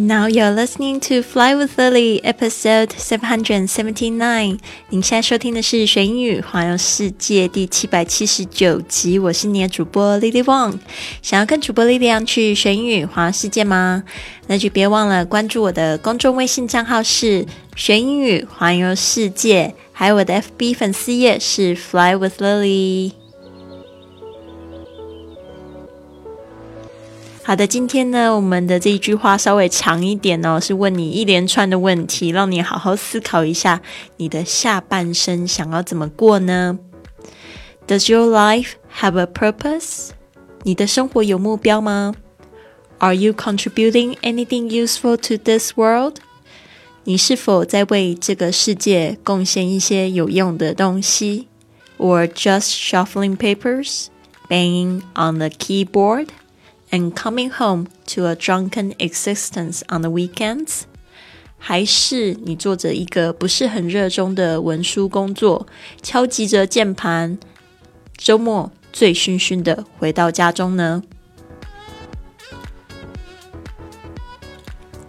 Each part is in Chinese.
Now you're listening to Fly with Lily, episode seven hundred seventy nine. 您现在收听的是《学英语环游世界》第七百七十九集。我是你的主播 Lily Wong。想要跟主播 Lily 去学英语环游世界吗？那就别忘了关注我的公众微信账号是“学英语环游世界”，还有我的 FB 粉丝页是 Fly with Lily。好的，今天呢，我们的这一句话稍微长一点哦，是问你一连串的问题，让你好好思考一下，你的下半生想要怎么过呢？Does your life have a purpose？你的生活有目标吗？Are you contributing anything useful to this world？你是否在为这个世界贡献一些有用的东西？Or just shuffling papers, banging on the And coming home to a drunken existence on the weekends，还是你做着一个不是很热衷的文书工作，敲击着键盘，周末醉醺醺的回到家中呢？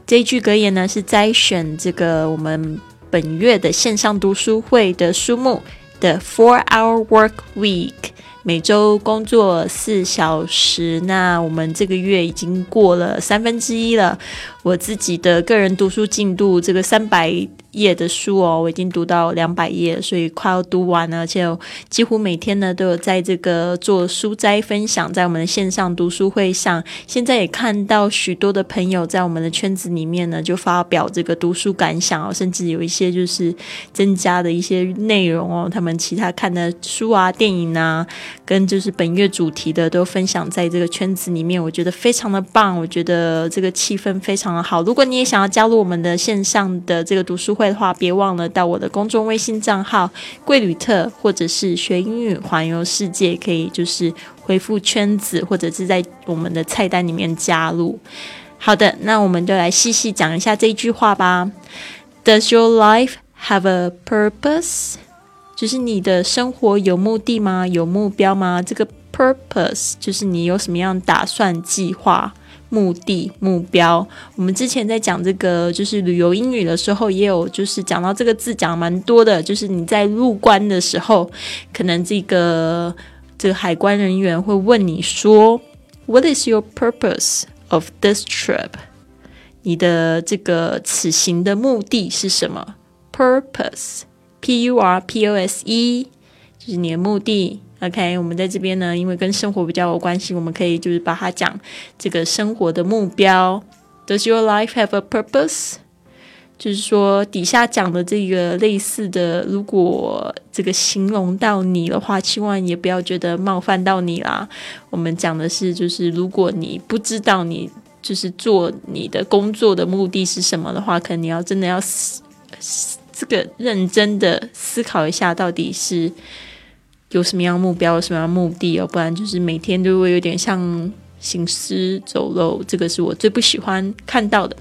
这一句格言呢，是摘选这个我们本月的线上读书会的书目的 Four Hour Work Week。每周工作四小时，那我们这个月已经过了三分之一了。我自己的个人读书进度，这个三百。页的书哦，我已经读到两百页，所以快要读完了。而且几乎每天呢都有在这个做书斋分享，在我们的线上读书会上。现在也看到许多的朋友在我们的圈子里面呢，就发表这个读书感想哦，甚至有一些就是增加的一些内容哦，他们其他看的书啊、电影啊，跟就是本月主题的都分享在这个圈子里面，我觉得非常的棒。我觉得这个气氛非常的好。如果你也想要加入我们的线上的这个读书会，的话，别忘了到我的公众微信账号“贵旅特”或者是“学英语环游世界”，可以就是回复“圈子”或者是在我们的菜单里面加入。好的，那我们就来细细讲一下这一句话吧。Does your life have a purpose？就是你的生活有目的吗？有目标吗？这个 purpose 就是你有什么样打算、计划。目的目标，我们之前在讲这个就是旅游英语的时候，也有就是讲到这个字讲蛮多的，就是你在入关的时候，可能这个这个海关人员会问你说，What is your purpose of this trip？你的这个此行的目的是什么？Purpose P U R P O S E 就是你的目的。OK，我们在这边呢，因为跟生活比较有关系，我们可以就是把它讲这个生活的目标。Does your life have a purpose？就是说底下讲的这个类似的，如果这个形容到你的话，千万也不要觉得冒犯到你啦。我们讲的是，就是如果你不知道你就是做你的工作的目的是什么的话，可能你要真的要这个认真的思考一下，到底是。有什么样目标，有什么样目的哦？不然就是每天都会有点像行尸走肉，这个是我最不喜欢看到的。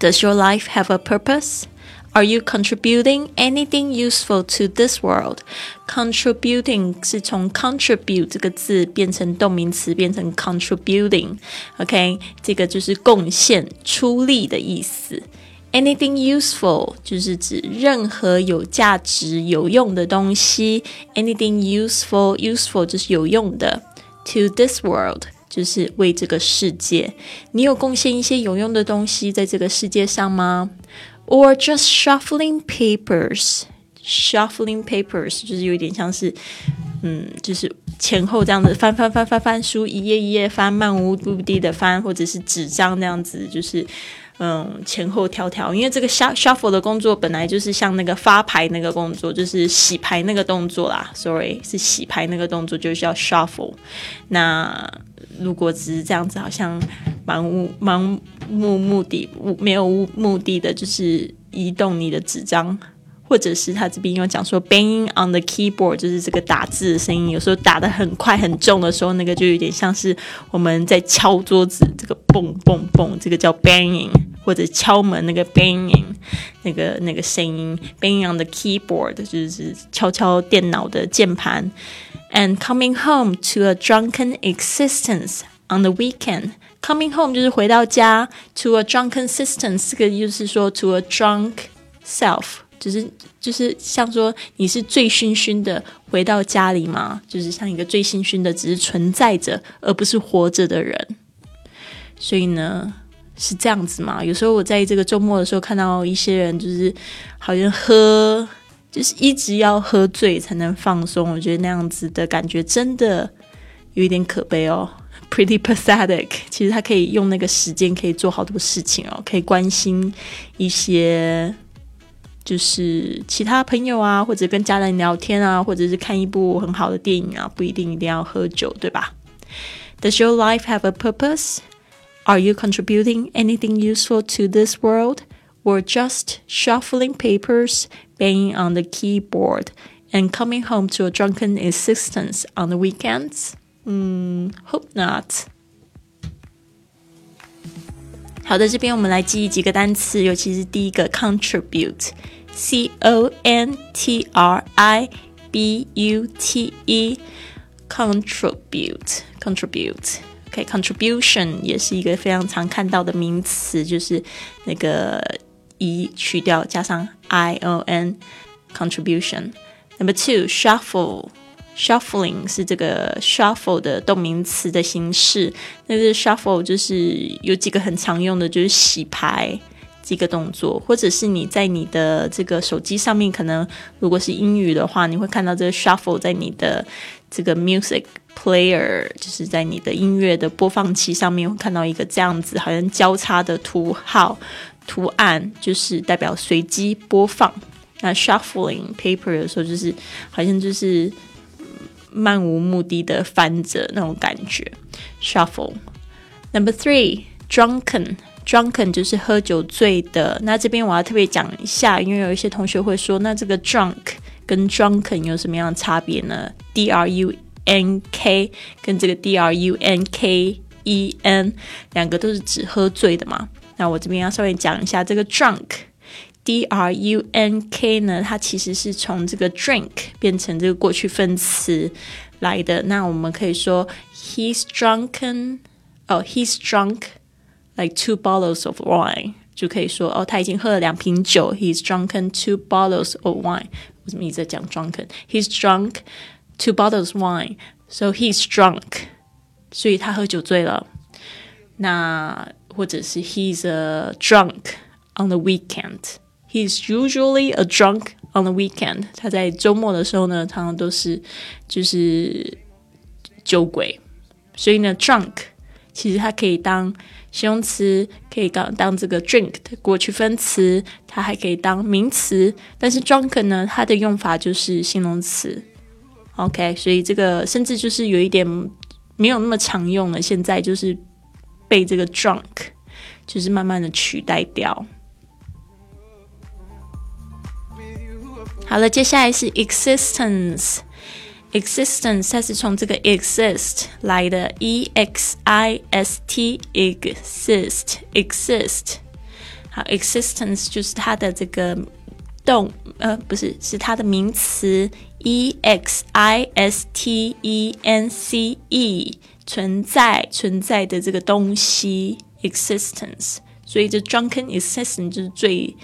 Does your life have a purpose? Are you contributing anything useful to this world? Contributing 是从 contribute 这个字变成动名词，变成 contributing。OK，这个就是贡献、出力的意思。Anything useful 就是指任何有价值、有用的东西。Anything useful, useful 就是有用的。To this world 就是为这个世界。你有贡献一些有用的东西在这个世界上吗？Or just shuffling papers? Shuffling papers 就是有点像是，嗯，就是前后这样子翻翻翻翻翻书，一页一页翻，漫无目的的翻，或者是纸张那样子，就是。嗯，前后调调，因为这个 shuffle 的工作本来就是像那个发牌那个工作，就是洗牌那个动作啦。Sorry，是洗牌那个动作就是叫 shuffle。那如果只是这样子，好像盲目盲目目的没有无目的的，就是移动你的纸张。或者是他这边有讲说，banging on the keyboard，就是这个打字的声音，有时候打的很快很重的时候，那个就有点像是我们在敲桌子，这个嘣嘣嘣，这个叫 banging，或者敲门那个 banging，那个那个声音，banging on the keyboard，就是敲敲电脑的键盘，and coming home to a drunken existence on the weekend。Coming home 就是回到家，to a drunken existence 这个就是说 to a drunk self，就是就是像说你是醉醺醺的回到家里嘛，就是像一个醉醺醺的只是存在着而不是活着的人。所以呢是这样子嘛？有时候我在这个周末的时候看到一些人就是好像喝，就是一直要喝醉才能放松，我觉得那样子的感觉真的有一点可悲哦。Pretty pathetic。其实他可以用那个时间可以做好多事情哦，可以关心一些就是其他朋友啊，或者跟家人聊天啊，或者是看一部很好的电影啊，不一定一定要喝酒，对吧？Does your life have a purpose? Are you contributing anything useful to this world? Or just shuffling papers, banging on the keyboard, and coming home to a drunken existence on the weekends? 嗯，Hope not。好的，这边我们来记忆几个单词，尤其是第一个 contribute，c o n t r i b u t e，contribute，contribute。 OK，contribution 也是一个非常常看到的名词，就是那个 e 去掉加上 i o n，contribution。Number two，shuffle。Shuffling 是这个 shuffle 的动名词的形式。那个 shuffle 就是有几个很常用的，就是洗牌几个动作，或者是你在你的这个手机上面，可能如果是英语的话，你会看到这个 shuffle 在你的这个 music player，就是在你的音乐的播放器上面会看到一个这样子，好像交叉的图号图案，就是代表随机播放。那 shuffling paper 的时候，就是好像就是。漫无目的的翻着那种感觉，shuffle。Number three, drunken, drunken 就是喝酒醉的。那这边我要特别讲一下，因为有一些同学会说，那这个 drunk 跟 drunken 有什么样的差别呢？D R U N K 跟这个 D R U N K E N 两个都是指喝醉的嘛？那我这边要稍微讲一下这个 drunk。D R U N K 呢？它其实是从这个 drink 变成这个过去分词来的。那我们可以说 He's drunken，哦，He's drunk like two bottles of wine，就可以说哦，他已经喝了两瓶酒。He's drunken two bottles of wine。为什么一直在讲 drunken？He's drunk two bottles of wine，so he's drunk，所以他喝酒醉了。那或者是 He's a drunk on the weekend。He's usually a drunk on the weekend。他在周末的时候呢，常常都是就是酒鬼。所以呢，drunk 其实它可以当形容词，可以当当这个 drink 的过去分词，它还可以当名词。但是 drunk 呢，它的用法就是形容词。OK，所以这个甚至就是有一点没有那么常用了。现在就是被这个 drunk 就是慢慢的取代掉。好了，接下来是 existence。Existence 它是从这个 exist 来的，e x i s t exist exist。好，existence 就是它的这个动呃不是是它的名词，e x i s t e n c e 存在存在的这个东西 existence。所以这 drunken existence 就是最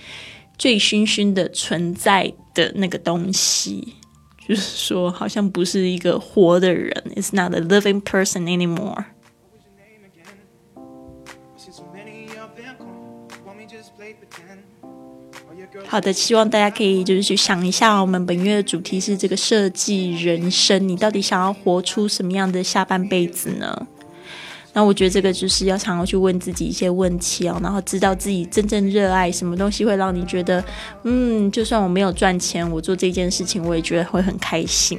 醉醺醺的存在。的那个东西，就是说，好像不是一个活的人，It's not a living person anymore。好的，希望大家可以就是去想一下，我们本月的主题是这个设计人生，你到底想要活出什么样的下半辈子呢？那我觉得这个就是要常常去问自己一些问题哦，然后知道自己真正热爱什么东西，会让你觉得，嗯，就算我没有赚钱，我做这件事情，我也觉得会很开心。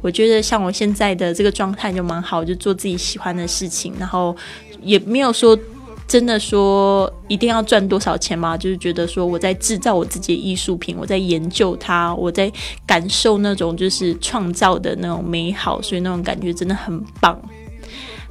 我觉得像我现在的这个状态就蛮好，就做自己喜欢的事情，然后也没有说真的说一定要赚多少钱嘛，就是觉得说我在制造我自己的艺术品，我在研究它，我在感受那种就是创造的那种美好，所以那种感觉真的很棒。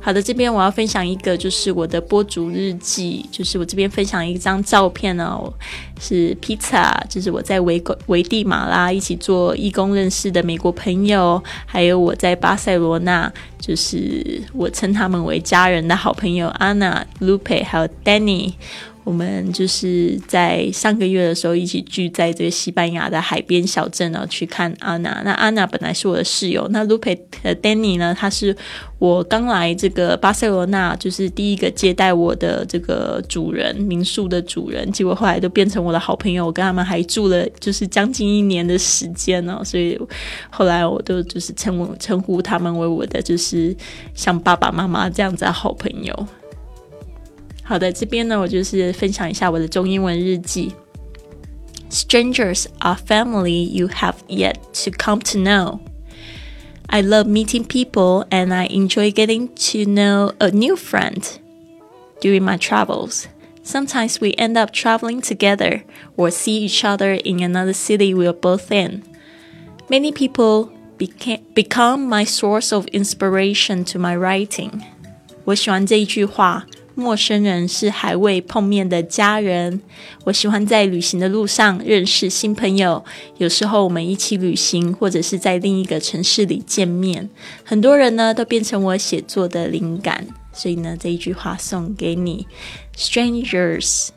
好的，这边我要分享一个，就是我的播主日记，就是我这边分享一张照片哦，是披萨，就是我在维维蒂马拉一起做义工认识的美国朋友，还有我在巴塞罗那，就是我称他们为家人的好朋友 Anna、Lupe 还有 Danny。我们就是在上个月的时候一起聚在这个西班牙的海边小镇呢，去看安娜。那安娜本来是我的室友，那 Lupe 和 Danny 呢，他是我刚来这个巴塞罗那，就是第一个接待我的这个主人，民宿的主人。结果后来都变成我的好朋友，我跟他们还住了就是将近一年的时间呢。所以后来我都就是称称呼他们为我的就是像爸爸妈妈这样子的好朋友。好的，这边呢，我就是分享一下我的中英文日记。Strangers are family you have yet to come to know. I love meeting people and I enjoy getting to know a new friend during my travels. Sometimes we end up traveling together or see each other in another city we are both in. Many people become my source of inspiration to my writing. 我喜欢这一句话。 陌生人是还未碰面的家人。我喜欢在旅行的路上认识新朋友，有时候我们一起旅行，或者是在另一个城市里见面。很多人呢都变成我写作的灵感，所以呢这一句话送给你：Strangers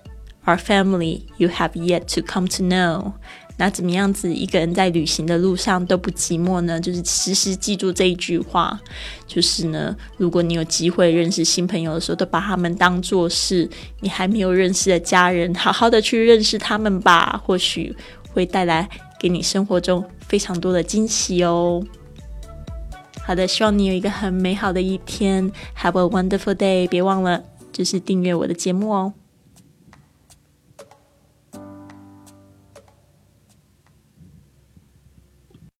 are family you have yet to come to know。那怎么样子一个人在旅行的路上都不寂寞呢？就是时时记住这一句话，就是呢，如果你有机会认识新朋友的时候，都把他们当做是你还没有认识的家人，好好的去认识他们吧，或许会带来给你生活中非常多的惊喜哦。好的，希望你有一个很美好的一天，Have a wonderful day！别忘了就是订阅我的节目哦。